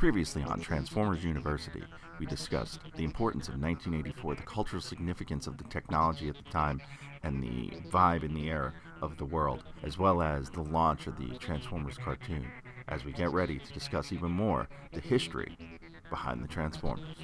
Previously on Transformers University, we discussed the importance of 1984, the cultural significance of the technology at the time, and the vibe in the air of the world, as well as the launch of the Transformers cartoon, as we get ready to discuss even more the history behind the Transformers.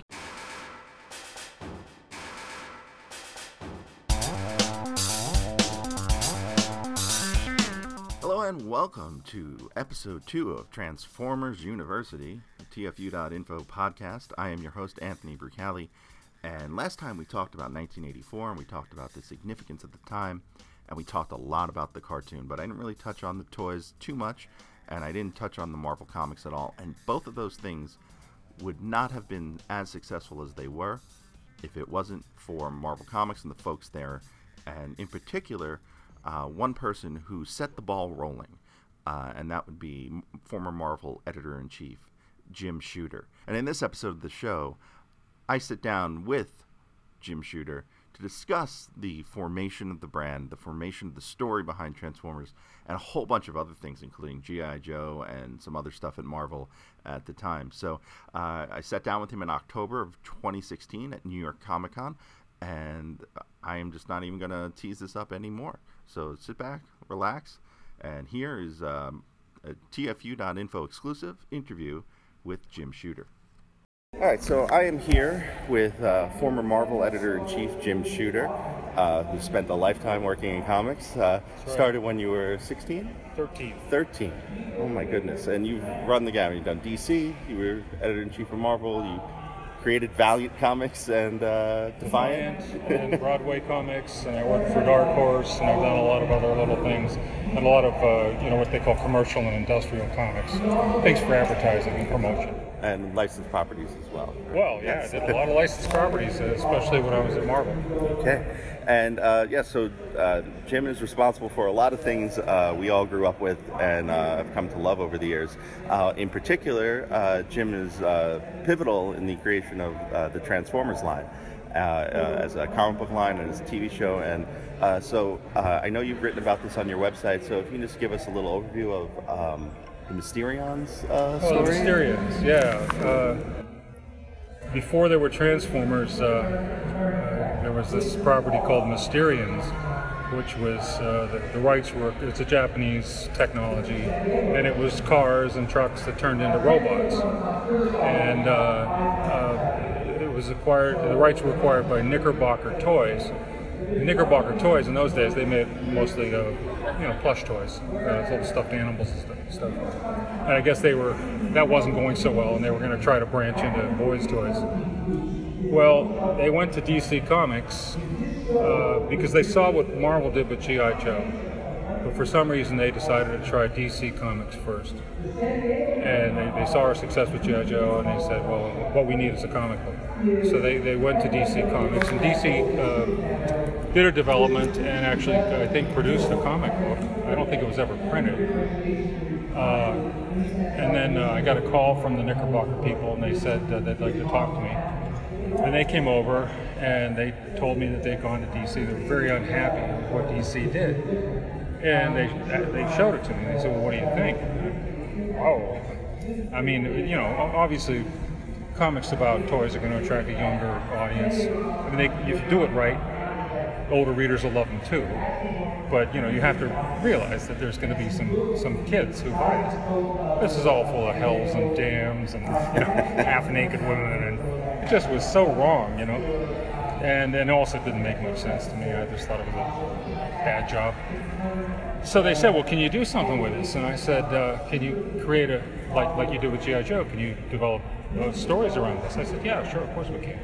Hello and welcome to episode two of Transformers University, TFU.info podcast. I am your host, Anthony Brucali. And last time we talked about 1984 and we talked about the significance of the time and we talked a lot about the cartoon, but I didn't really touch on the toys too much and I didn't touch on the Marvel comics at all. And both of those things would not have been as successful as they were if it wasn't for Marvel Comics and the folks there, and in particular, uh, one person who set the ball rolling, uh, and that would be former Marvel editor in chief, Jim Shooter. And in this episode of the show, I sit down with Jim Shooter to discuss the formation of the brand, the formation of the story behind Transformers, and a whole bunch of other things, including G.I. Joe and some other stuff at Marvel at the time. So uh, I sat down with him in October of 2016 at New York Comic Con, and I am just not even going to tease this up anymore. So sit back, relax, and here is um, a TFU.info exclusive interview with Jim Shooter. All right, so I am here with uh, former Marvel editor in chief Jim Shooter, uh, who spent a lifetime working in comics. Uh, started when you were 16? 13. 13. Oh my goodness. And you've run the gamut. You've done DC, you were editor in chief of Marvel, you created Valiant Comics and uh, Defiant. Defiant and Broadway Comics, and I worked for Dark Horse, and I've done a lot of other little things, and a lot of uh, you know what they call commercial and industrial comics, things for advertising and promotion. And licensed properties as well. Well, yeah, I did a lot of licensed properties, especially when I was at Marvel. Okay. And uh, yeah, so uh, Jim is responsible for a lot of things uh, we all grew up with and uh, have come to love over the years. Uh, in particular, uh, Jim is uh, pivotal in the creation of uh, the Transformers line. Uh, uh, as a comic book line and as a TV show, and uh, so uh, I know you've written about this on your website. So if you can just give us a little overview of um, the Mysterions uh, Oh, the story. Mysterians, yeah. Uh, before there were Transformers, uh, uh, there was this property called Mysterians, which was uh, the, the rights were it's a Japanese technology, and it was cars and trucks that turned into robots, and uh, uh, it was acquired. The rights were acquired by Knickerbocker Toys. Knickerbocker Toys in those days they made mostly uh, you know plush toys, uh, little stuffed animals and stuff. And I guess they were that wasn't going so well, and they were going to try to branch into boys' toys. Well, they went to DC Comics uh, because they saw what Marvel did with GI Joe, for some reason they decided to try DC Comics first. And they, they saw our success with GI Joe, and they said, "Well, what we need is a comic book." So they, they went to DC Comics, and DC uh, did a development and actually, I think, produced a comic book. I don't think it was ever printed. Uh, and then uh, I got a call from the Knickerbocker people, and they said they'd like to talk to me. And they came over and they told me that they'd gone to DC. They were very unhappy with what DC did. And they, they showed it to me. They said, Well, what do you think? Oh, I mean, you know, obviously, comics about toys are going to attract a younger audience. I mean, they, if you do it right, older readers will love them too. But you know, you have to realize that there's going to be some some kids who buy this. This is all full of hells and dams and you know half-naked women, and it just was so wrong, you know. And and also it didn't make much sense to me. I just thought it was a bad job. So they said, "Well, can you do something with this?" And I said, uh, "Can you create a like like you did with GI Joe? Can you develop uh, stories around this?" I said, "Yeah, sure, of course we can."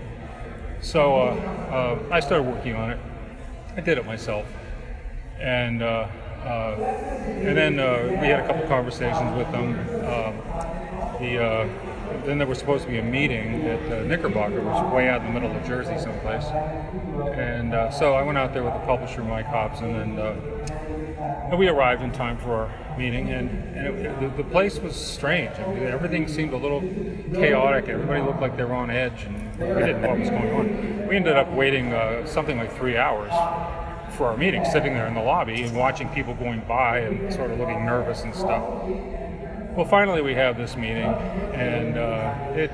So uh, uh, I started working on it. I did it myself, and uh, uh, and then we had a couple conversations with them. Uh, the then there was supposed to be a meeting at uh, Knickerbocker, which was way out in the middle of Jersey, someplace. And uh, so I went out there with the publisher Mike Hobson, and, uh, and we arrived in time for our meeting. And, and it, the, the place was strange. I mean, everything seemed a little chaotic. Everybody looked like they were on edge, and we didn't know what was going on. We ended up waiting uh, something like three hours for our meeting, sitting there in the lobby and watching people going by and sort of looking nervous and stuff. Well, finally we have this meeting, and uh, it,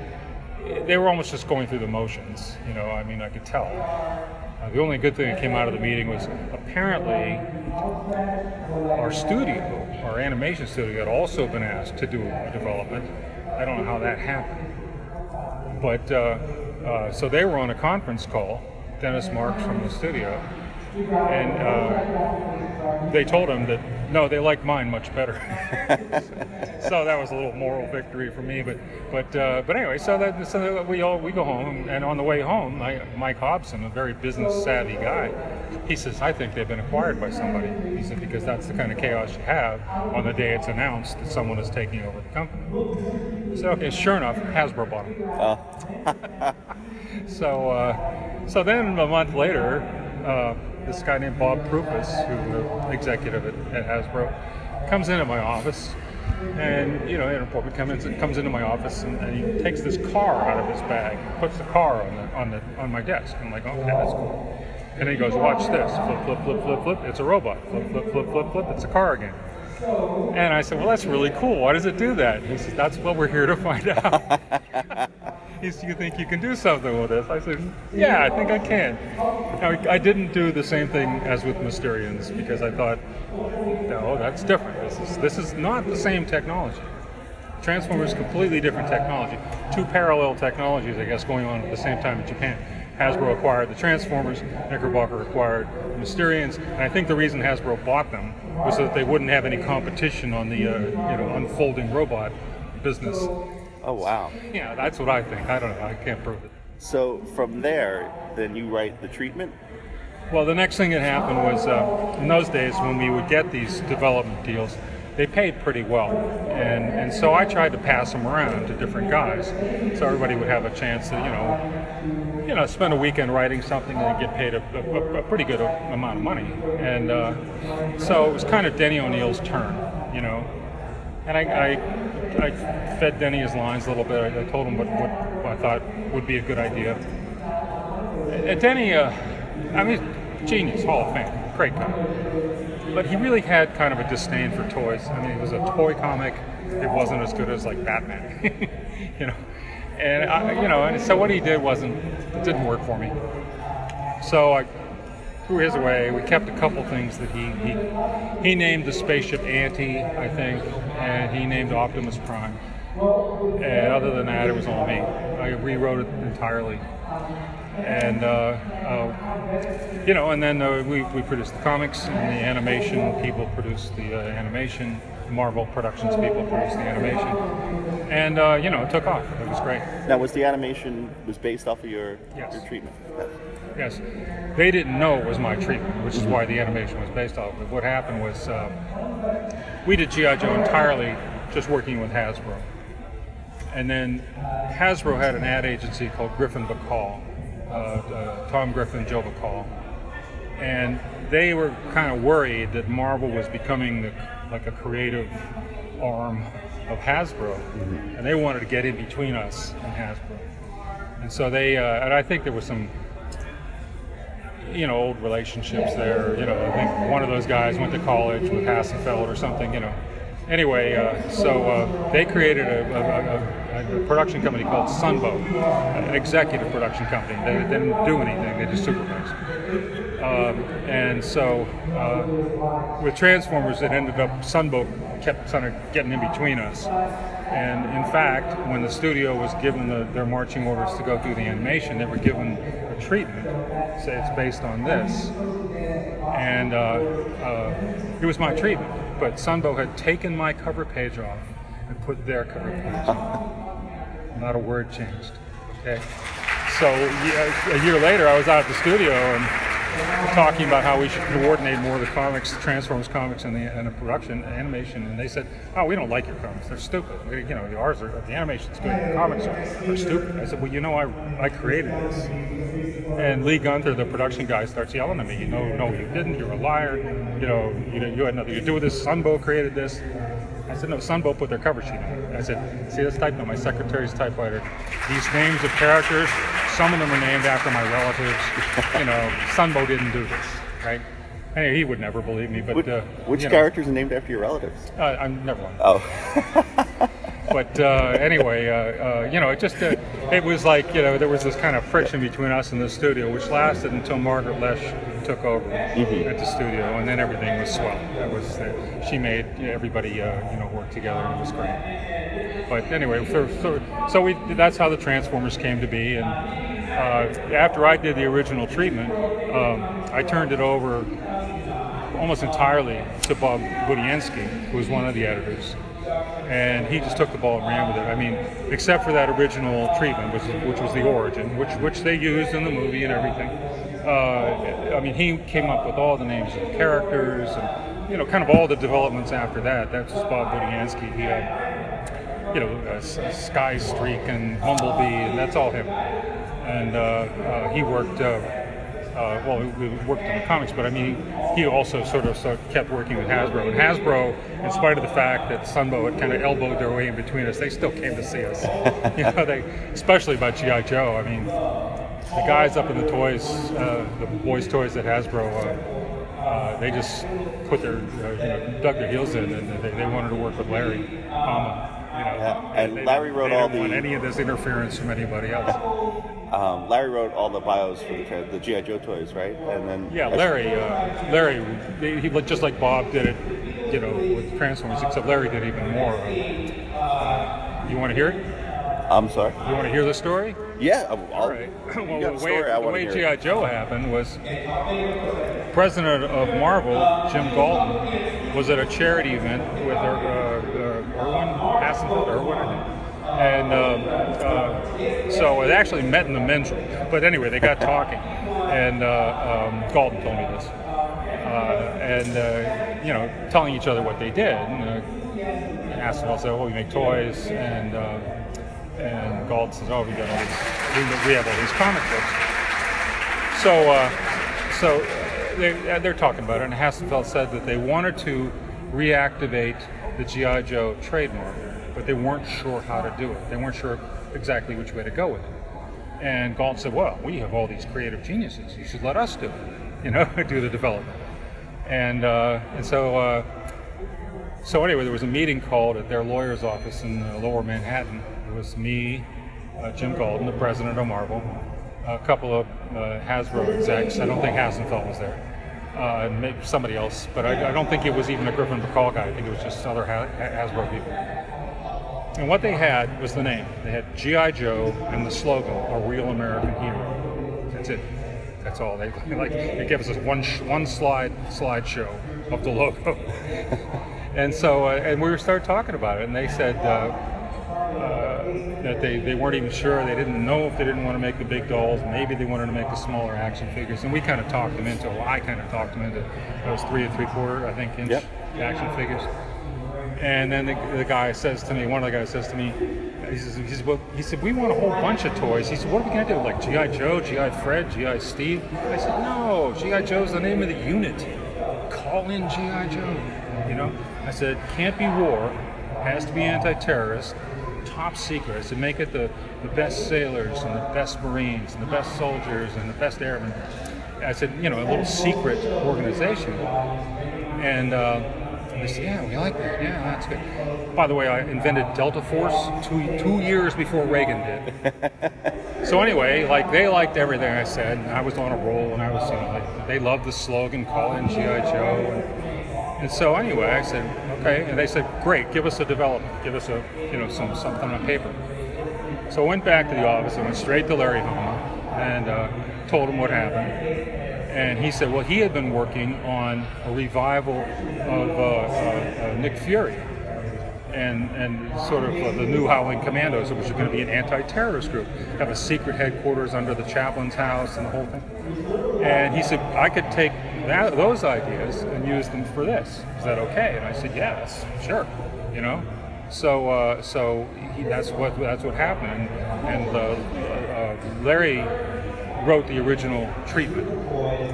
it- they were almost just going through the motions. You know, I mean, I could tell. Uh, the only good thing that came out of the meeting was apparently our studio, our animation studio, had also been asked to do a development. I don't know how that happened, but uh, uh, so they were on a conference call. Dennis Marks from the studio, and uh, they told him that no, they like mine much better. so that was a little moral victory for me. But but uh, but anyway, so that so that we all we go home, and on the way home, I, Mike Hobson, a very business savvy guy, he says, I think they've been acquired by somebody. He said because that's the kind of chaos you have on the day it's announced that someone is taking over the company. So okay, sure enough, Hasbro bought them. So, uh, so then a month later, uh, this guy named Bob Prupis, who was executive at, at Hasbro, comes into my office, and you know, Interport comes comes into my office, and, and he takes this car out of his bag, puts the car on the on the on my desk. I'm like, okay, that's cool. And he goes, watch this, flip, flip, flip, flip, flip. It's a robot. Flip, flip, flip, flip, flip. It's a car again. And I said, well, that's really cool. Why does it do that? He says, that's what we're here to find out. Said, you think you can do something with this? I said, yeah, I think I can. Now, I didn't do the same thing as with Mysterians because I thought, no, that's different. This is this is not the same technology. Transformers completely different technology. Two parallel technologies, I guess, going on at the same time in Japan. Hasbro acquired the Transformers, Knickerbocker acquired Mysterians, and I think the reason Hasbro bought them was so that they wouldn't have any competition on the uh, you know unfolding robot business. Oh wow. Yeah, that's what I think. I don't know. I can't prove it. So from there, then you write the treatment. Well, the next thing that happened was uh, in those days when we would get these development deals, they paid pretty well, and and so I tried to pass them around to different guys, so everybody would have a chance to you know, you know, spend a weekend writing something and get paid a, a, a pretty good amount of money, and uh, so it was kind of Denny O'Neil's turn, you know, and I, I, I fed Denny his lines a little bit. I, I told him what, what I thought would be a good idea. And Denny, uh, I mean, genius, Hall of Fame, great guy. But he really had kind of a disdain for toys. I mean, it was a toy comic. It wasn't as good as like Batman, you know. And I, you know, and so what he did wasn't, it didn't work for me. So I threw his away. We kept a couple things that he he, he named the spaceship Anti, I think, and he named Optimus Prime. And other than that, it was all me. I rewrote it entirely. And, uh, uh, you know, and then uh, we, we produced the comics and the animation. People produced the uh, animation. Marvel Productions people produced the animation. And, uh, you know, it took off. It was great. Now, was the animation was based off of your Yes. your treatment? Yes, they didn't know it was my treatment, which is why the animation was based off of. It. What happened was uh, we did GI Joe entirely just working with Hasbro, and then Hasbro had an ad agency called Griffin Bacal, uh, uh, Tom Griffin, Joe Bacal, and they were kind of worried that Marvel was becoming the, like a creative arm of Hasbro, and they wanted to get in between us and Hasbro. And so they, uh, and I think there was some, you know, old relationships there. You know, I think one of those guys went to college with Hassenfeld or something. You know. Anyway, uh, so uh, they created a, a, a, a production company called Sunbow, an executive production company. They didn't do anything; they just supervised. Um, and so, uh, with Transformers, it ended up Sunbow kept kind of getting in between us. And in fact, when the studio was given the, their marching orders to go through the animation, they were given treatment. Say it's based on this, and uh, uh, it was my treatment. But Sunbow had taken my cover page off and put their cover page on. Not a word changed. Okay. So yeah, a year later, I was out at the studio and talking about how we should coordinate more of the comics, Transformers comics, and the, and the production animation. And they said, "Oh, we don't like your comics. They're stupid. We- You know, ours are the animation's good. The comics are, are stupid." I said, "Well, you know, I I created this." And Lee Gunther, the production guy, starts yelling at me. You know, no, you didn't. You're a liar. You know, you, you had nothing to do with this. Sunbow created this. I said, no, Sunbow put their cover sheet on. I said, see this typed on my secretary's typewriter. These names of characters, some of them are named after my relatives. You know, Sunbow didn't do this, right? Anyway, he would never believe me, but Which, uh, which you know, characters are named after your relatives? Uh, I'm never mind. Oh, but uh, anyway, uh, uh, you know, it just uh, it was like you know there was this kind of friction between us and the studio, which lasted until Margaret Loesch took over at the studio, and then everything was swell. That was uh, she made everybody uh, you know work together, and it was great. But anyway, so, so, so we that's how the Transformers came to be, and uh, after I did the original treatment, um, I turned it over almost entirely to Bob Budiansky, who was one of the editors. And he just took the ball and ran with it. I mean, except for that original treatment, which, which was the origin, which which they used in the movie and everything. Uh, I mean, he came up with all the names of the characters and you know, kind of all the developments after that. That's Bob Budiansky. He had, you know, uh, S- Sky Streak and Bumblebee, and that's all him. And uh, uh, he worked. Uh, well, we worked on the comics, but I mean, he also sort of, sort of kept working with Hasbro. And Hasbro, in spite of the fact that Sunbow had kind of elbowed their way in between us, they still came to see us. you know, they, especially about GI Joe. I mean, the guys up in the toys, uh, the boys' toys at Hasbro, uh, uh, they just put their, uh, you know, dug their heels in, and they, they wanted to work with Larry. You know, Yeah, and they Larry wrote all the- any of this interference from anybody else. Um, Larry wrote all the bios for the, the GI Joe toys, right? And then Yeah, Larry. Uh, Larry, he looked just like Bob did it, you know, with Transformers, except Larry did even more. Uh, you want to hear it? I'm sorry. You want to hear the story? Yeah. I'll, All right. Well, the way, the way. GI Joe happened was president of Marvel, Jim Galton, was at a charity event with uh, uh, Irwin Hassenfeld. And um, uh, so it actually met in the men's room. But anyway, they got talking, and uh, um, Galton told me this. Uh, and uh, you know, telling each other what they did. And, uh, Hassenfeld said, "Well, we make toys," and and Galton says, "Oh, we got all these, we, have all these comic books." So, so they, uh, they're talking about it, and Hassenfeld said that they wanted to reactivate the GI Joe trademark, but they weren't sure how to do it. They weren't sure exactly which way to go with it. And Galton said, "Well, we have all these creative geniuses. You should let us do it. You know, do the development." And uh, and so. Uh, so anyway, there was a meeting called at their lawyer's office in uh, Lower Manhattan. It was me, uh, Jim Galton, the president of Marvel, a couple of uh, Hasbro execs. I don't think Hassenfeld was there, uh, maybe somebody else. But I, I don't think it was even a Griffin Bacal guy. I think it was just other ha- Hasbro people. And what they had was the name. They had GI Joe and the slogan, "A Real American Hero." That's it. That's all. They like they gave us one sh- one slide slideshow of the logo. And so, uh, and we started talking about it, and they said uh, uh, that they, they weren't even sure. They didn't know if they didn't want to make the big dolls. Maybe they wanted to make the smaller action figures. And we kind of talked them into. Well, I kind of talked them into those three and three quarter, I think, inch Yep. action figures. And then the, the guy says to me, one of the guys says to me, he says, he says, well, he said, we want a whole bunch of toys. He said, what are we gonna do? Like GI Joe, GI Fred, GI Steve? I said, no, GI Joe's the name of the unit. Call in GI Joe. You know, I said, can't be war, has to be anti-terrorist, top secret. Said, make it the, the best sailors and the best Marines and the best soldiers and the best airmen. I said, you know, a little secret organization. And uh, they said, yeah, we like that. Yeah, that's good. By the way, I invented Delta Force two, two years before Reagan did. so anyway, like they liked everything I said, and I was on a roll, and I was, you know, like they loved the slogan, "Call in GI Joe," and, and so anyway, I said, okay, and they said, great, give us a development, give us a, you know, some something on paper. So I went back to the office. I went straight to Larry Hama and uh, told him what happened. And he said, well, he had been working on a revival of uh, uh, uh, Nick Fury and and sort of uh, the new Howling Commandos, which is going to be an anti-terrorist group, have a secret headquarters under the chaplain's house and the whole thing. And he said, I could take that, those ideas and use them for this. Is that okay? And I said, yes, sure. You know. So uh, so he, that's what that's what happened. And, and uh, uh, Larry wrote the original treatment.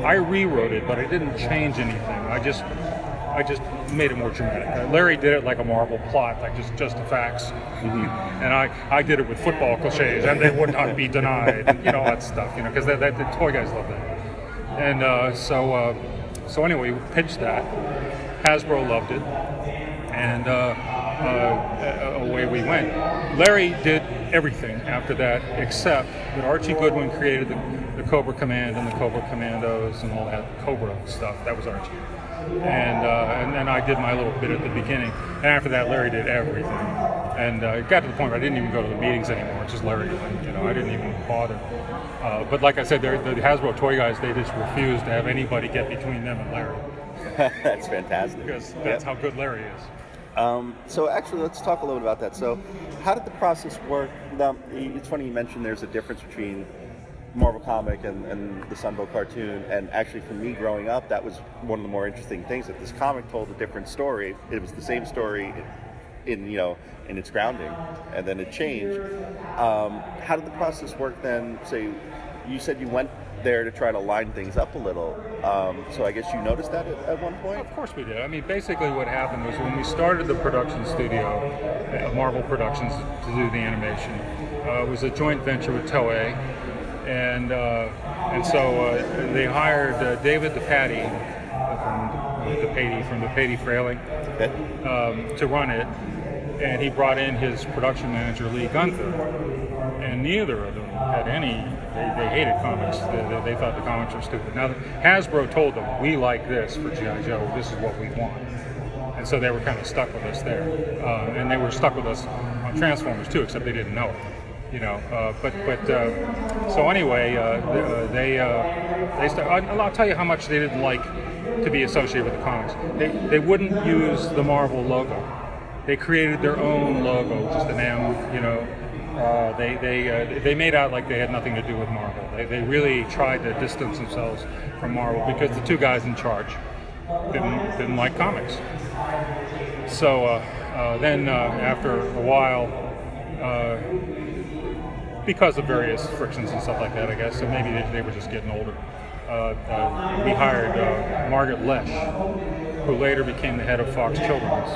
I rewrote it, but I didn't change anything. I just I just made it more dramatic. Uh, Larry did it like a Marvel plot, like just just the facts, and I, I did it with football cliches, and they would not be denied, and, you know that stuff, you know, because that, that, the toy guys love that. And uh, so uh, so anyway, we pitched that. Hasbro loved it, and uh, uh, away we went. Larry did everything after that, except that Archie Goodwin created the, the Cobra Command and the Cobra Commandos and all that Cobra stuff. That was Archie. And, uh, and then I did my little bit at the beginning. And after that, Larry did everything. And uh, it got to the point where I didn't even go to the meetings anymore. It's just Larry you know, I didn't even bother. Uh, but like I said, the Hasbro toy guys, they just refused to have anybody get between them and Larry That's fantastic. because that's Yep. how good Larry is. Um, so actually, let's talk a little bit about that. So, how did the process work? Now, it's funny you mentioned there's a difference between Marvel comic and, and the Sunbow cartoon. And actually, for me growing up, that was one of the more interesting things. That this comic told a different story. It was the same story in you know in its grounding, and then it changed. Um, how did the process work then? Say, you said you went there to try to line things up a little. Um, so I guess you noticed that at, at one point. Of course we did. I mean, basically what happened was when we started the production studio, uh, Marvel Productions, to do the animation, uh, it was a joint venture with Toei, and uh, and so uh, they hired uh, David DePatie from DePatie from DePatie-Freleng Okay. um, to run it, and he brought in his production manager Lee Gunther, and neither of them had any. They, they hated comics. They, they, they thought the comics were stupid. Now Hasbro told them, "We like this for GI Joe. This is what we want," and so they were kind of stuck with us there, uh, and they were stuck with us on Transformers too, except they didn't know it. You know, uh, but but uh, so anyway, uh, they uh, they start, I'll, I'll tell you how much they didn't like to be associated with the comics. They, they wouldn't use the Marvel logo. They created their own logo, just an M. You know, uh, they they uh, they made out like they had nothing to do with Marvel. They, they really tried to distance themselves from Marvel because the two guys in charge didn't didn't like comics. So uh, uh, then, uh, after a while, uh, because of various frictions and stuff like that, I guess, so maybe they, they were just getting older. We hired Margaret Loesch, who later became the head of Fox Children's.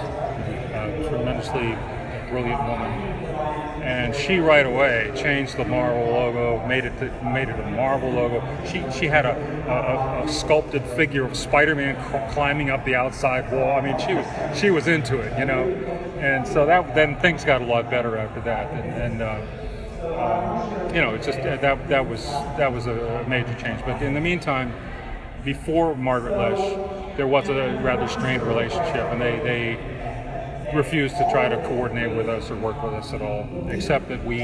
A tremendously brilliant woman, and she right away changed the Marvel logo, made it made it a Marvel logo. She she had a, a, a sculpted figure of Spider-Man climbing up the outside wall. I mean, she was she was into it, you know, and so that then things got a lot better after that, and. and uh, um, you know, it's just that that was that was a major change. But in the meantime, before Margaret Loesch, there was a rather strained relationship, and they they refused to try to coordinate with us or work with us at all, except that we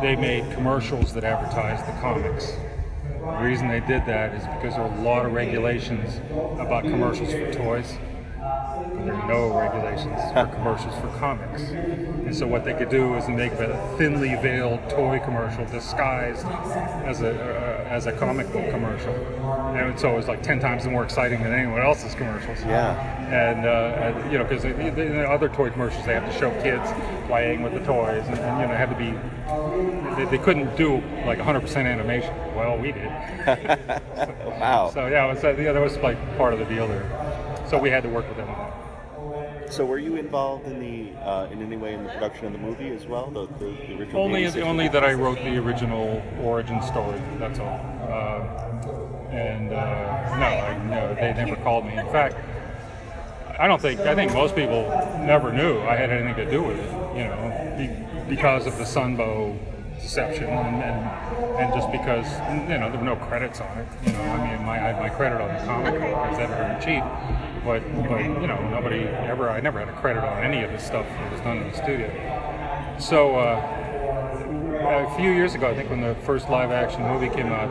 they made commercials that advertised the comics. The reason they did that is because there are a lot of regulations about commercials for toys. There are no regulations for commercials for comics. And so what they could do is make a thinly veiled toy commercial disguised as a uh, as a comic book commercial. And so it was like ten times more exciting than anyone else's commercials. Yeah. And, uh, and you know, because in the other toy commercials, they have to show kids playing with the toys, and, and you know, had to be. They, they couldn't do like 100% animation. Well, we did. Wow. So yeah, it was, uh, yeah, that was like part of the deal there. So we had to work with them on that. So were you involved in the uh, in any way in the production of the movie as well? The, the, the original Only, 86 only that I wrote the original origin story. That's all. Uh, and uh, no, I, no, they never called me. In fact, I don't think I think most people never knew I had anything to do with it. You know, be, because of the Sunbow deception, and, and and just because you know there were no credits on it. You know, I mean, my I had my credit on the comic book as editor in chief, but but you know nobody ever I never had a credit on any of the stuff that was done in the studio. So. Uh, a few years ago, I think when the first live action movie came out,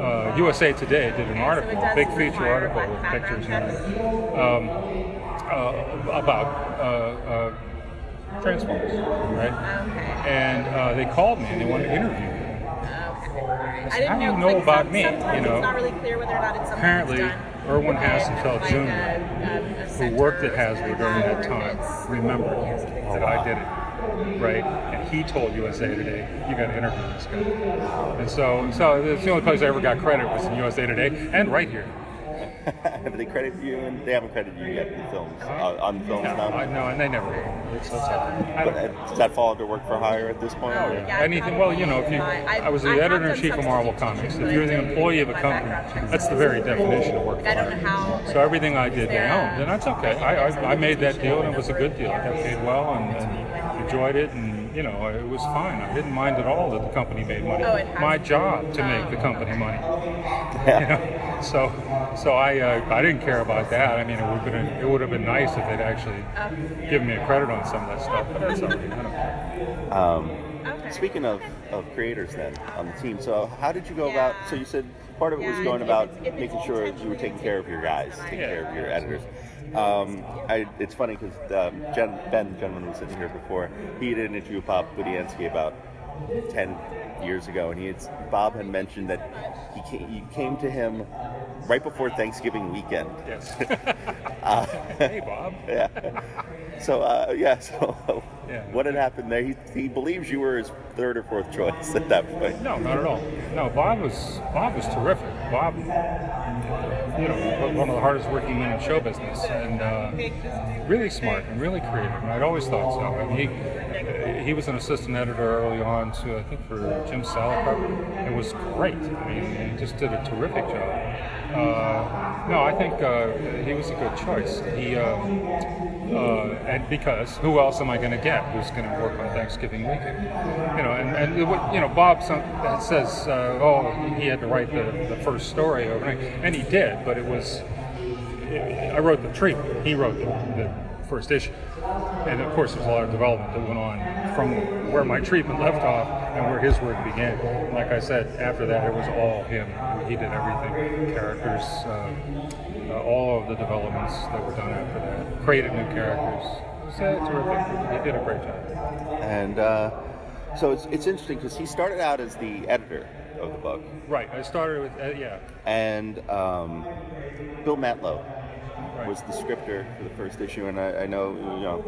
uh, USA Today did an article, a big feature article with pictures and everything, um, uh, about uh, uh, Transformers, right? Okay. And uh, they called me and they wanted to interview me. Okay. I How didn't do you know, know about some- me, you know? it's not really clear whether or not it's something Apparently, that's done. Erwin Hassenfeld Jr., who worked at Hasbro during that time, remembered that I did it, right? And he told USA Today, "You got to interview this guy." And so, so it's the only place I ever got credit was in USA Today, and right here. have they credited you? And they haven't credited you yet in the films uh, on the films No, now. I, no, and they never. will. It's, it's, I But don't, uh, does that fall under work for hire at this point? Oh, or- yeah. Anything. Well, you know, if you, I was the editor in chief of Marvel Comics. If you're the employee of a company, that's the very definition of work Like, I don't for hire. So everything I did, is they there owned, and that's okay. I, I, I made that deal, and it was a good deal. I got paid well, and, and enjoyed it, and you know, it was fine. I didn't mind at all that the company made money. Oh, it My job to make the company money. You know, so so I uh, I didn't care about that. I mean, it would have been it would have been nice if they'd actually given me a credit on some of that stuff, but that's all right. I don't care. Um, Okay. Speaking of, of creators then on the team, so how did you go Yeah. about? So you said part of it was Yeah, going if about it's- if it's making sure you were taking care of your guys, taking Yeah. care of your editors. Um, I, it's funny because um, Jen, Ben, the gentleman who was sitting here before, he did an interview with Bob Budiansky about ten years ago, and he had, Bob had mentioned that he came, you came to him right before Thanksgiving weekend. Yes. Uh, hey, Bob. yeah. So uh, yeah. So Yeah. what had happened there? He, he believes you were his third or fourth choice at that point. No, not at all. No, Bob was Bob was terrific. Bob, you know, one of the hardest working men in show business, and uh, really smart and really creative. And I'd always thought so. I mean, he he was an assistant editor early on to I think for Jim Salicrup. It was great. I mean, he just did a terrific job. Uh, no, I think uh, he was a good choice. He. Uh, uh, and because who else am I going to get who's going to work on Thanksgiving weekend? You know, and, and you know, Bob some, says, uh, oh, he had to write the, the first story overnight, and he did, but it was, I wrote the treatment, he wrote the, the first issue. And of course, there's a lot of development that went on from where my treatment left off and where his work began. Like I said, after that, it was all him. He did everything characters, uh, uh, all of the developments that were done after that, created new characters. So it's terrific. He did a great job. And uh, so it's, it's interesting because he started out as the editor of the book, Right. I started with, uh, yeah. and um, Bill Mantlo Right. was the scripter for the first issue. And I, I know you know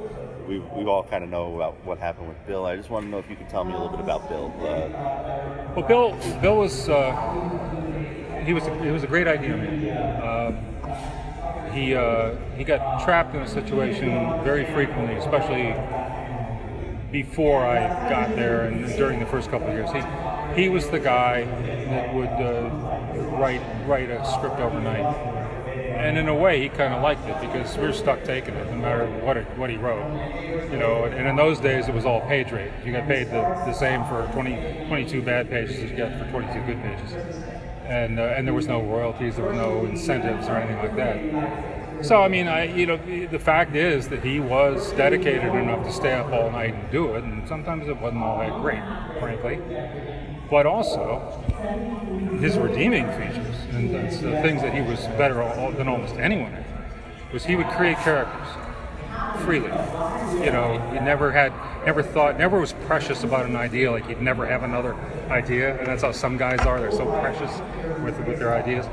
we we all kind of know about what happened with Bill. I just want to know if you could tell me a little bit about Bill. Uh, Well, Bill, Bill was uh, he was a, he was a great idea. Um, he uh, he got trapped in a situation very frequently, especially before I got there and during the first couple of years. He he was the guy that would uh, write write a script overnight. And in a way, he kind of liked it because we are stuck taking it, no matter what it, what he wrote. You know, and in those days, it was all page rate. You got paid the, the same for 20, 22 bad pages as you got for 22 good pages. And, uh, and there was no royalties, there were no incentives or anything like that. So, I mean, I, you know, the fact is that he was dedicated enough to stay up all night and do it, and sometimes it wasn't all that great, frankly. But also, his redeeming features, and that's the things that he was better al- than almost anyone at, was he would create characters freely. You know, he never had, never thought, never was precious about an idea. Like he'd never have another idea, and that's how some guys are. They're so precious with with their ideas.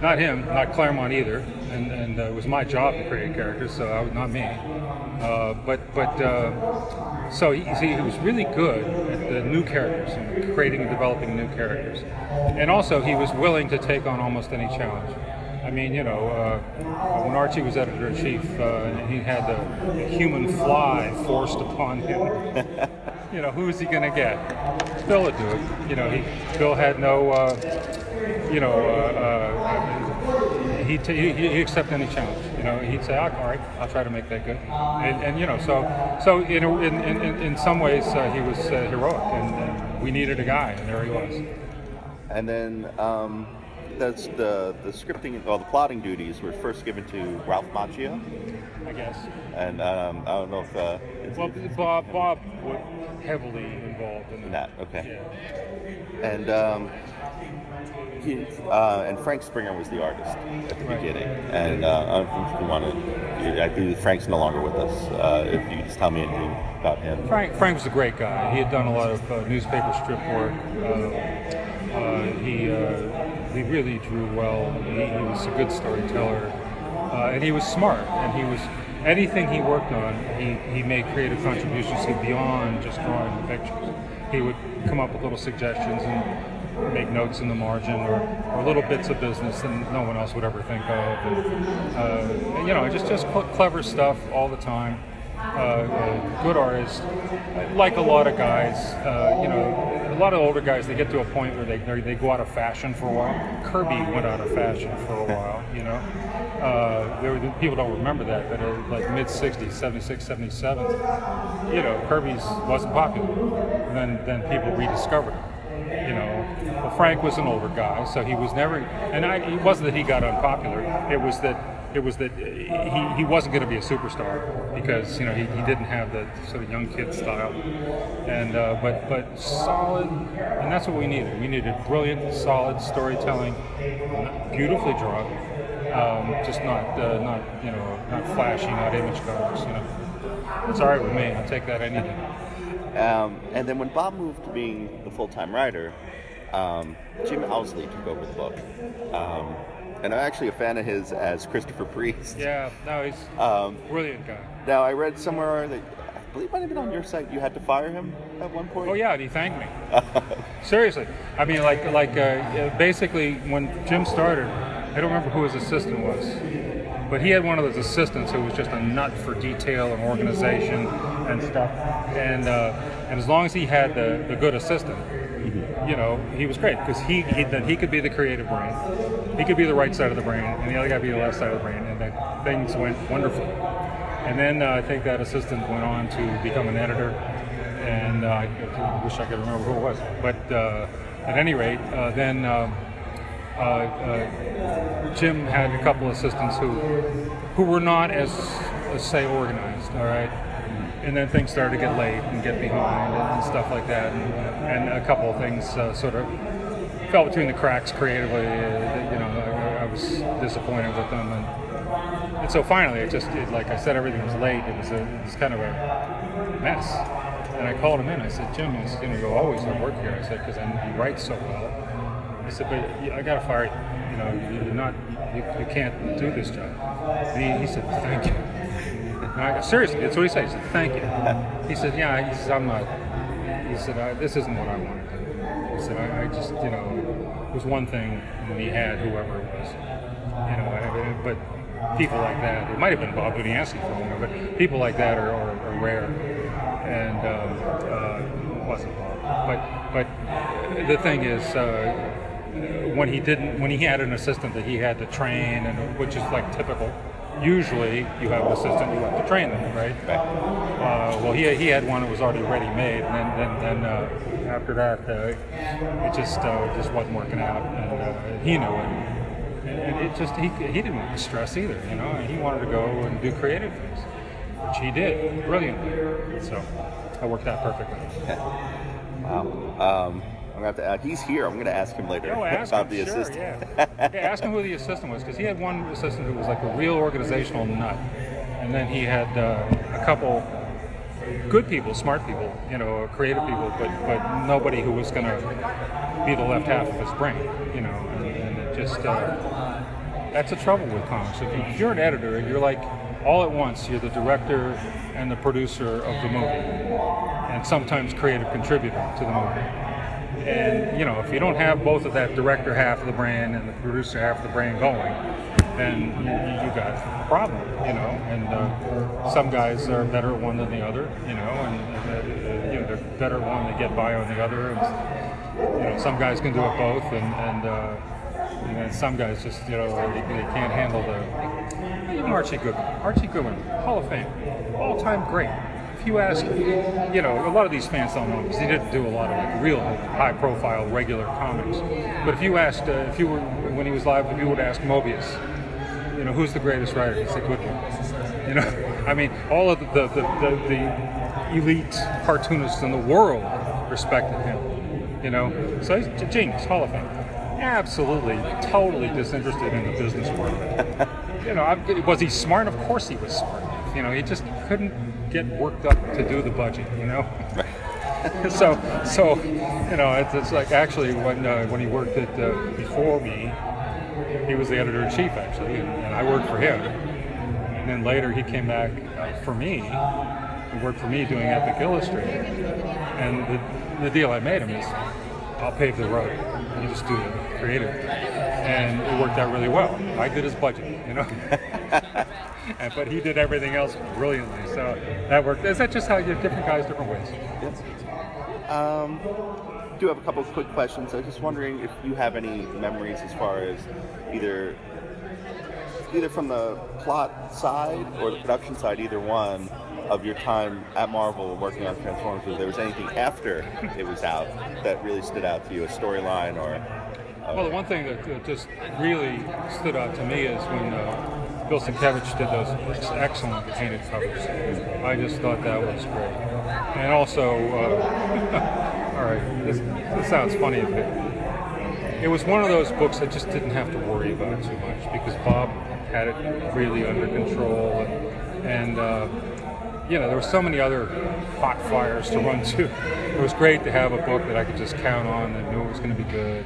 Not him, not Claremont either. And, and uh, it was my job to create characters, so I, not me. Uh, but but uh, so he, see, he was really good at the new characters and creating and developing new characters, and also he was willing to take on almost any challenge. I mean, you know, uh, when Archie was editor in chief, uh, and he had the, the human fly forced upon him. you know, who's he going to get? Bill would do it. You know, he Bill had no, uh, you know, uh, uh, he'd, t- he he'd accept any challenge. You know, he'd say, "Ah, "All right, I'll try to make that good." And, and you know, so so in in, in, in some ways uh, he was uh, heroic, and, and we needed a guy, and there he was. and then um, that's the the scripting, or the plotting duties were first given to Ralph Macchio, I guess. and um, I don't know if uh, it's Well, Bob Bob was heavily involved in that. that. Okay. Yeah. and um, he, uh, and Frank Springer was the artist at the Right. beginning. And uh, I don't know if you want to. I believe Frank's no longer with us. Uh, if you just tell me anything about him. Frank Frank was a great guy. He had done a lot of uh, newspaper strip work. Uh, uh, he uh, he really drew well. He, he was a good storyteller, uh, and he was smart. And he was anything he worked on, he, he made creative contributions beyond just drawing the pictures. he would come up with little suggestions and make notes in the margin or, or little bits of business that no one else would ever think of. And, uh, you know, just just cl- clever stuff all the time. Uh, uh, good artist, like a lot of guys. Uh, you know, a lot of older guys they get to a point where they they go out of fashion for a while. Kirby went out of fashion for a while. You know, uh, there were, people don't remember that, but uh, like mid '60s, '76, '77, you know, Kirby's wasn't popular. And then then people rediscovered it you know, well, Frank was an older guy, so he was never. And I, it wasn't that he got unpopular. It was that it was that he, he wasn't going to be a superstar because you know he, he didn't have the sort of young kid style. And uh, but but solid, and that's what we needed. We needed brilliant, solid storytelling, beautifully drawn, um, just not uh, not you know not flashy, not image colors. You know, it's all right with me. I'll take that any. Um, and then when Bob moved to being the full-time writer, um, Jim Owsley took over the book. And I'm actually a fan of his as Christopher Priest. Yeah, no, he's Um, brilliant guy. now I read somewhere that I believe it might have been on your site. You had to fire him at one point. Oh yeah, and he thanked me. Seriously, I mean, like like uh, basically when Jim started, I don't remember who his assistant was, but he had one of those assistants who was just a nut for detail and organization and stuff. And uh, and as long as he had the, the good assistant, you know, he was great because he, he then he could be the creative brain, he could be the right side of the brain, and the other guy be the left side of the brain, and then things went wonderfully. And then uh, I think that assistant went on to become an editor, and uh, I wish I could remember who it was. But uh, at any rate, uh, then uh, uh, Jim had a couple of assistants who who were not as, say, organized. All right. And then things started to get late and get behind and, stuff like that, and, and a couple of things sort of fell between the cracks creatively. Uh, you know, I, I was disappointed with them, and, and so finally, it just it, like I said, everything was late. It was a it was kind of a mess. And I called him in. I said, Jim, you know you'll always have work here. I said because you write so well. I said, but you- I got to fire you. You know, you- you're not you, you can't do this job. And he, he said, thank you. I, seriously, that's what he said. He said, thank you. He said, yeah. He said, I'm not. He said, this isn't what I want do. I, I just, you know, it was one thing when he had whoever it was, you know, I- but people like that, it might have been Bob Budiansky for one, but people like that are, are, are rare. And um, uh, it wasn't Bob. But, but the thing is, uh, when he didn't, when he had an assistant that he had to train, and which is like typical. Usually, you have an assistant, you have to train them, right? Uh, well, he, he had one that was already ready made, and then, then, then uh, after that, uh, it just uh, just wasn't working out, and uh, he knew it. And, and it just he, he didn't want the stress either, you know. And He wanted to go and do creative things, which he did brilliantly. So that worked out perfectly. Wow. Um, I'm gonna have to. Add, he's here. I'm gonna ask him later Oh, ask about him, the sure, assistant. Yeah. yeah, ask him who the assistant was because he had one assistant who was like a real organizational nut, and then he had uh, a couple good people, smart people, you know, creative people, but but nobody who was going to be the left half of his brain, you know, and, and it just uh, that's the trouble with comics. If, you, if you're an editor, you're like all at once. You're the director and the producer of the movie, and sometimes creative contributor to the movie. And you know, if you don't have both of that director half of the brain and the producer half of the brain going, then you, you got a problem. You know, and uh, some guys are better at one than the other. You know, and uh, you know they're better at one, they get by on the other. And, you know, some guys can do it both, and and, uh, and then some guys just you know they, they can't handle the. Even Archie Goodwin, Archie Goodwin, Hall of Fame, all-time great if you ask, you know, a lot of these fans don't know because he didn't do a lot of like real high-profile regular comics. But if you asked, uh, if you were when he was live, if you would ask Moebius, you know, who's the greatest writer? He'd say Goodwin. You know, I mean, all of the the, the, the, elite cartoonists in the world respected him. You know, so he's a genius, Hall of Fame. Absolutely, totally disinterested in the business world. you know, was he smart? Of course he was smart. You know, he just couldn't get worked up to do the budget. You know. so, so, you know, it's, it's like actually when uh, when he worked at uh, before me, he was the editor in chief actually, and, and I worked for him. And then later he came back uh, for me, he worked for me doing Epic Illustrated. And the, the deal I made him is, I'll pave the road. You just do the creative. And it worked out really well. I did his budget, you know. and, but he did everything else brilliantly. So that worked. Is that just how you different guys, different ways? Um, do have a couple of quick questions. I was just wondering if you have any memories as far as either either from the plot side or the production side, either one, of your time at Marvel working on Transformers. If there was anything after it was out that really stood out to you, a storyline or uh, Well, the one thing that, that just really stood out to me is when uh, Bill Sienkiewicz did those excellent painted covers. I just thought that was great. And also, uh, all right, this, this sounds funny, but it was one of those books I just didn't have to worry about too much because Bob had it really under control and, and uh, you know, there were so many other hot fires to run to. It was great to have a book that I could just count on and knew it was going to be good.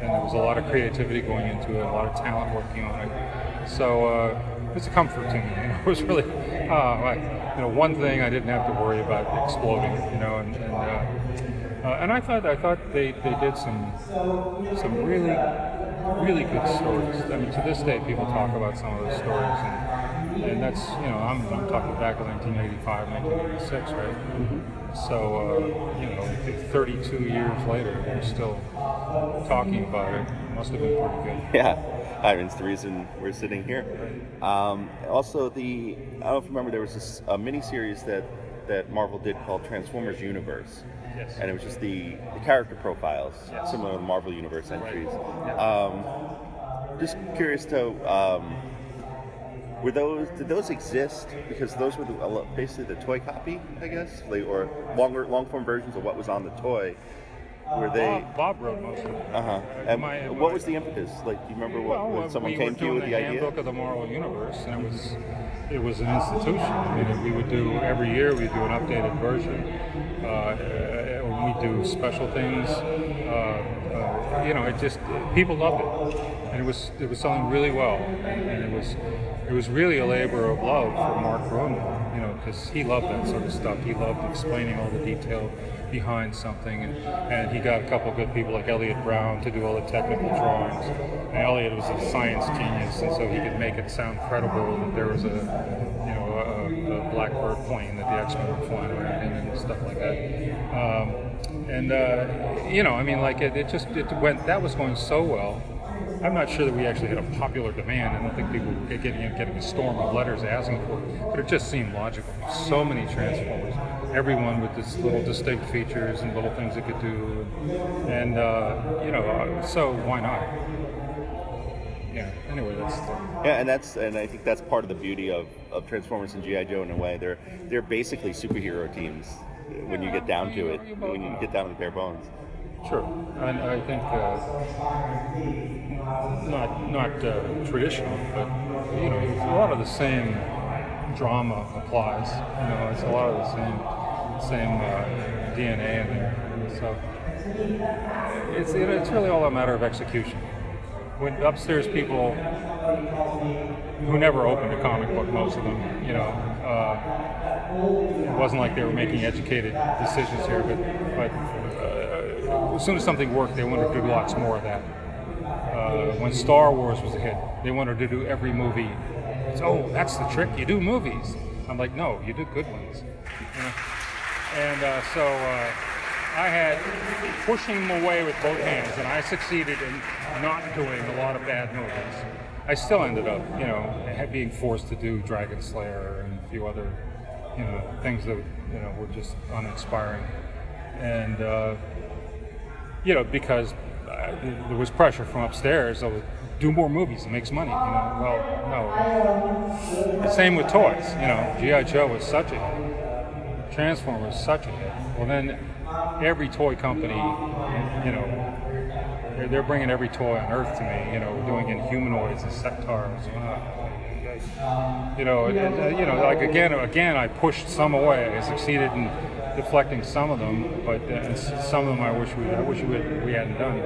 And there was a lot of creativity going into it, a lot of talent working on it. So uh, it's a comfort to me. It was really, uh, like, you know, one thing I didn't have to worry about exploding. You know, and and, uh, uh, and I thought I thought they, they did some some really really good stories. I mean, to this day, people talk about some of those stories and and that's you know I'm, I'm talking back to 1985, 1986, right? So uh, you know, 32 years later, we're still talking about it. Must have been pretty good. Yeah, I mean, it's the reason we're sitting here. Um, also, the I don't know if you remember there was this a mini series that that Marvel did called Transformers Universe. Yes. And it was just the, the character profiles, Yes. similar to the Marvel Universe entries. Yeah. Um, just curious to, um, were those did those exist? Because those were the, basically the toy copy, I guess, like, or longer long form versions of what was on the toy. Were they? Bob, Bob wrote most of it. Uh huh. And My- what my- was the impetus? Like, do you remember what Well, when uh, someone we came to you with the the idea? handbook of the Marvel Universe, and it was it was an institution. I mean, we would do every year we would do an updated version. Uh, uh, we do special things. Uh, uh, you know, it just people loved it, and it was it was selling really well, and, and it was it was really a labor of love for Mark Gruenwald. You know, because he loved that sort of stuff. He loved explaining all the detail behind something, and, and he got a couple good people like Eliot Brown to do all the technical drawings. And Elliot was a science genius, and so he could make it sound credible that there was a, you know, a, a Blackbird plane that the X-Men were flying around in and stuff like that. Um, and uh, you know, I mean, like it, it just it went. That was going so well. I'm not sure that we actually had a popular demand. I don't think people were getting getting a storm of letters asking for it, but it just seemed logical. So many Transformers, everyone with this little distinct features and little things it could do, and uh, you know, uh, so why not? Yeah. Anyway, that's the, Yeah, and that's and I think that's part of the beauty of, of Transformers and GI Joe in a way. They're they're basically superhero teams when you get down to it. When you get down to bare bones. Sure, and I think uh, not not uh, traditional, but you know, a lot of the same drama applies. You know, it's a lot of the same same uh, DNA in there. So it's it, it's really all a matter of execution. When upstairs people who never opened a comic book, most of them, you know. Uh, it wasn't like they were making educated decisions here, but but uh, as soon as something worked, they wanted to do lots more of that. Uh, when Star Wars was a hit, they wanted to do every movie. Oh, that's the trick. You do movies. I'm like, no, you do good ones. And uh, so uh, I had pushing them away with both hands, and I succeeded in not doing a lot of bad movies. I still ended up, you know, being forced to do Dragon Slayer and a few other, you know, things that you know were just uninspiring, and uh, you know because uh, there was pressure from upstairs. I would do more movies. It makes money. You know, well, no. The same with toys. You know, GI Joe was such a hit. Transformers was such a hit. Well, then every toy company, you know, they're, they're bringing every toy on Earth to me. You know, doing Inhumanoids and Sectaurs. Uh, You know, uh, you know, like again, again, I pushed some away. I succeeded in deflecting some of them, but uh, some of them I wish we, I wish we, had, we hadn't done.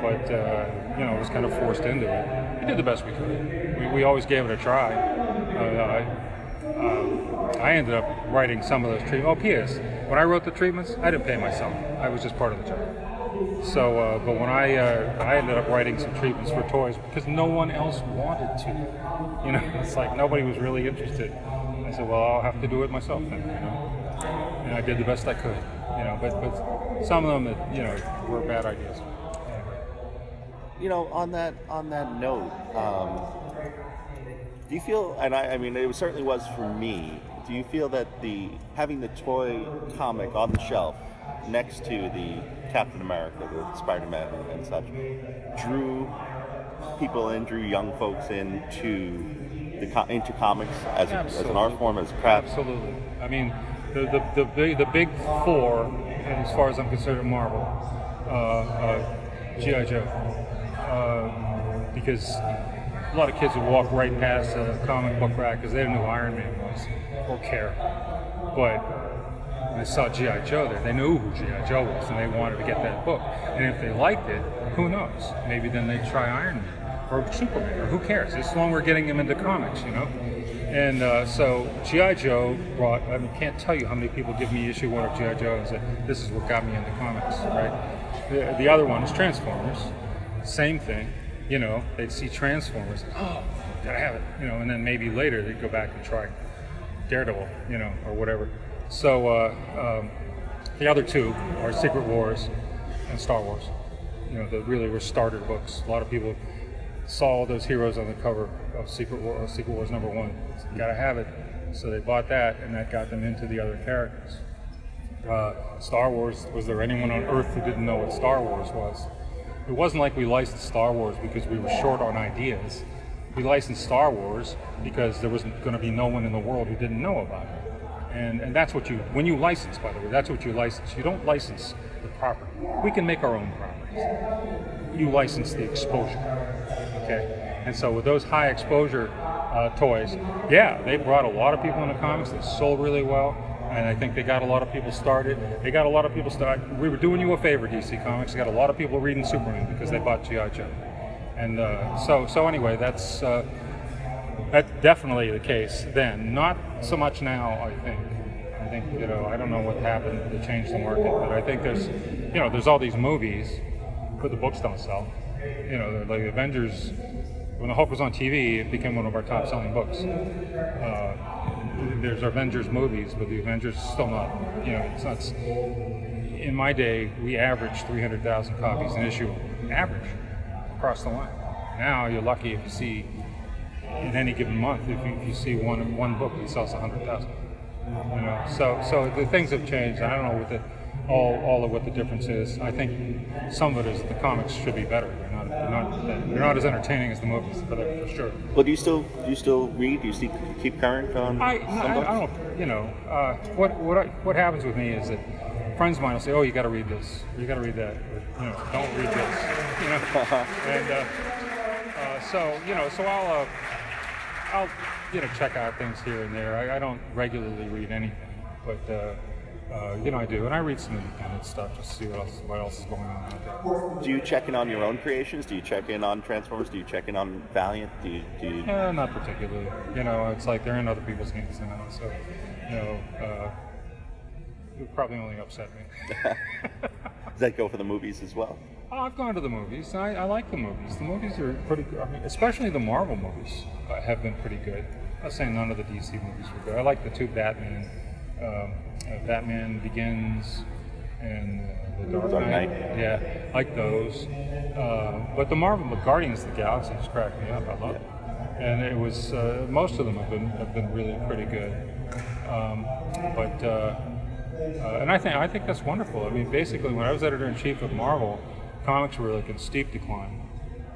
But, but uh, you know, was kind of forced into it. We did the best we could. We, we always gave it a try. Uh, I, uh, I ended up writing some of those treatments. Oh, P.S. When I wrote the treatments, I didn't pay myself. I was just part of the job. So, uh, but when I uh, I ended up writing some treatments for toys because no one else wanted to. You know, it's like nobody was really interested. I said, well, I'll have to do it myself then. You know, and I did the best I could. You know, but but some of them, you know, were bad ideas. You know, on that on that note, um, do you feel? And I, I mean, it certainly was for me. Do you feel that the having the toy comic on the shelf next to the Captain America, the Spider-Man, and such, drew people in, drew young folks into the co- into comics as, a, as an art form, as a craft? Absolutely. I mean, the the, the, big, the big four, as far as I'm concerned, Marvel, uh, uh, GI Joe, uh, because a lot of kids would walk right past a comic book rack because they didn't know who Iron Man was or care, but when they saw GI Joe there, they knew who GI Joe was, and they wanted to get that book. And if they liked it, who knows? Maybe then they'd try Iron Man or Superman, or who cares? As long as we're getting them into comics, you know. And uh, so GI Joe brought. I mean, can't tell you how many people give me issue one of GI Joe and say this is what got me into comics, right? The, the other one is Transformers. Same thing, you know. They'd see Transformers, oh, gotta have it, you know, and then maybe later they'd go back and try Daredevil, you know, or whatever. So uh, um, the other two are Secret Wars and Star Wars. You know, that really were starter books. A lot of people saw those heroes on the cover of Secret, War, Secret Wars number one. Gotta have it. So they bought that, and that got them into the other characters. Uh, Star Wars, was there anyone on Earth who didn't know what Star Wars was? It wasn't like we licensed Star Wars because we were short on ideas. We licensed Star Wars because there was going to be no one in the world who didn't know about it. And, and that's what you, when you license, by the way, that's what you license. You don't license the property. We can make our own properties. You license the exposure. Okay? And so with those high exposure uh, toys, yeah, they brought a lot of people into comics. They sold really well. And I think they got a lot of people started. They got a lot of people started. We were doing you a favor, DC Comics. They got a lot of people reading Superman because they bought G.I. Joe. And uh, so, so anyway, that's uh, that's definitely the case then. Not so much now, I think. I think you know, I don't know what happened to change the market, but I think there's, you know, there's all these movies, but the books don't sell. You know, like Avengers. When the Hulk was on TV, it became one of our top-selling books. Uh, there's Avengers movies, but the Avengers is still not. You know, it's not. In my day, we averaged 300,000 copies an issue, average across the line. Now you're lucky if you see in any given month if you, if you see one one book that sells 100,000. You know, so so the things have changed. I don't know what the all all of what the difference is. I think some of it is the comics should be better. They're not they're not, they're not as entertaining as the movies for, the, for sure. Well, do you still do you still read? Do you see, keep current on? I, I. I don't, you know, uh, what what I, what happens with me is that friends of mine will say, "Oh, you got to read this, or you got to read that," or, you know, "Don't read this," you know, and uh, uh, so you know, so I'll uh, I'll you know check out things here and there. I, I don't regularly read anything, but uh, you know I do, and I read some independent stuff just to see what else what else is going on out there. Do you check in on your own creations? Do you check in on Transformers? Do you check in on Valiant? Do you, do you... Uh, not particularly. You know, it's like they're in other people's games now, so you know, uh, it would probably only upset me. Does that go for the movies as well? Oh, I've gone to the movies. I, I like the movies. The movies are pretty good. I mean, especially the Marvel movies uh, have been pretty good. I'm not saying none of the DC movies were good. I like the two Batman, um, uh, Batman Begins and uh, the Dark, Dark Knight. Knight. Yeah, like those. Uh, but the Marvel, the Guardians of the Galaxy just cracked me up. I love it. And it was uh, most of them have been have been really pretty good. Um, but uh, uh, and I think I think that's wonderful. I mean, basically, when I was editor in chief of Marvel, comics were like in steep decline.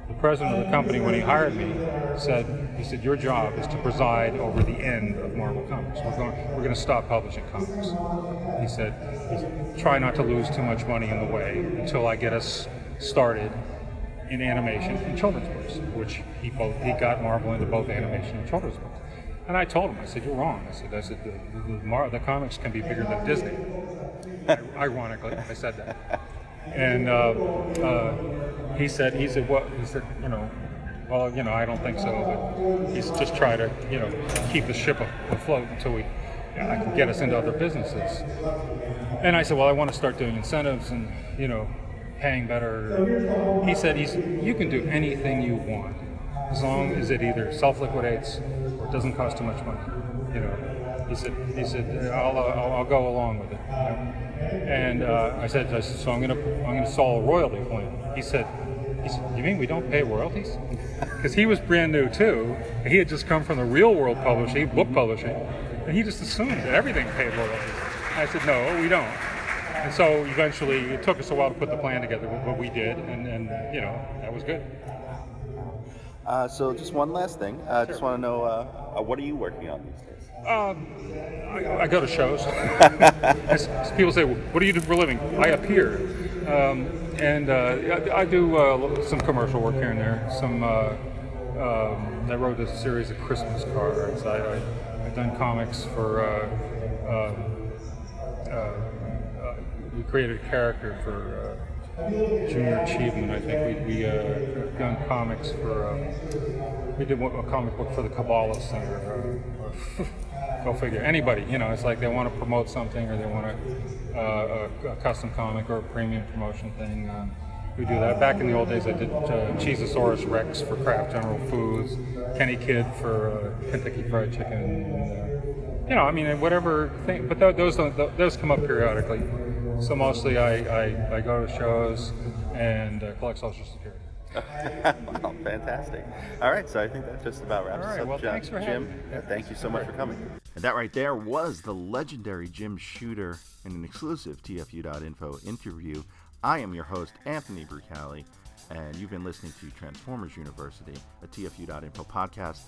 The president of the company, when he hired me, said, "He said your job is to preside over the end of Marvel Comics. We're going we're going to stop publishing comics." He said, he said, "Try not to lose too much money in the way until I get us started." In animation and children's books, which he both he got Marvel into both animation and children's books. And I told him, I said, "You're wrong." I said, "I said the, the, the, Mar- the comics can be bigger than Disney." Ironically, I said that. And uh, uh, he said, "He said, well, he said, you know, well, you know, I don't think so, but he's just trying to, you know, keep the ship afloat until we." I can get us into other businesses. And I said, well, I want to start doing incentives and you know, paying better. He said, he's you can do anything you want as long as it either self liquidates or doesn't cost too much money. You know, he said, he said, I'll, uh, I'll, I'll go along with it. you know. And uh, I said, I said, so I'm gonna I'm gonna sell a royalty plan. He said, he said, you mean we don't pay royalties? Because he was brand new too. He had just come from the real world publishing, book publishing, and he just assumed that everything paid royalties. I said, no, we don't. And so eventually, it took us a while to put the plan together, but we did, and, and you know that was good. Uh, so just one last thing. I uh, just want to know uh, uh, what are you working on these days? Um, I, I go to shows. People say, "What do you do for a living?" I appear, um, and uh, I, I do uh, some commercial work here and there. Some uh, um, I wrote a series of Christmas cards. I, I, I've done comics for. Uh, uh, uh, we created a character for Junior Achievement. I think we, we have done comics for. We did a comic book for the Kabbalah Center. Go figure. Anybody, you know, it's like they want to promote something or they want to a, a custom comic or a premium promotion thing. Um, we do that. Back in the old days, I did uh, Cheezosaurus Rex for Kraft General Foods, Kenny Kid for uh, Kentucky Fried Chicken. And, uh, you know, I mean, whatever thing. But th- those th- those come up periodically. So mostly, I, I, I go to shows and uh, collect Social Security. wow, fantastic. All right, so I think that just about wraps All us up. well, Jim. thanks for having me. uh, thank you so much for coming. And that right there was the legendary Jim Shooter in an exclusive TFU.info interview. I am your host, Anthony Brucali, and you've been listening to Transformers University, a TFU.info podcast.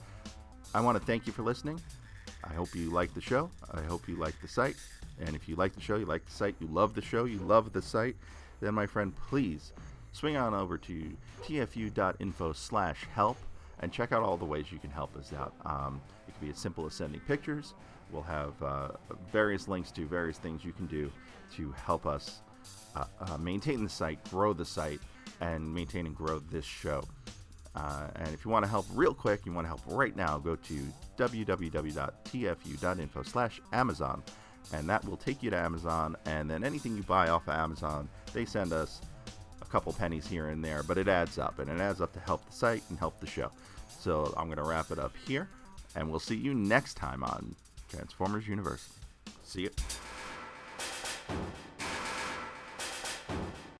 I want to thank you for listening. I hope you like the show. I hope you like the site. And if you like the show, you like the site, you love the show, you love the site, then my friend, please swing on over to tfu.info slash help and check out all the ways you can help us out. Um, be as simple as sending pictures. We'll have uh, various links to various things you can do to help us uh, uh, maintain the site, grow the site, and maintain and grow this show. Uh, and if you want to help real quick, you want to help right now, go to www.tfu.info slash Amazon. And that will take you to Amazon. And then anything you buy off of Amazon, they send us a couple pennies here and there, but it adds up. And it adds up to help the site and help the show. So I'm going to wrap it up here and we'll see you next time on Transformers University. See you.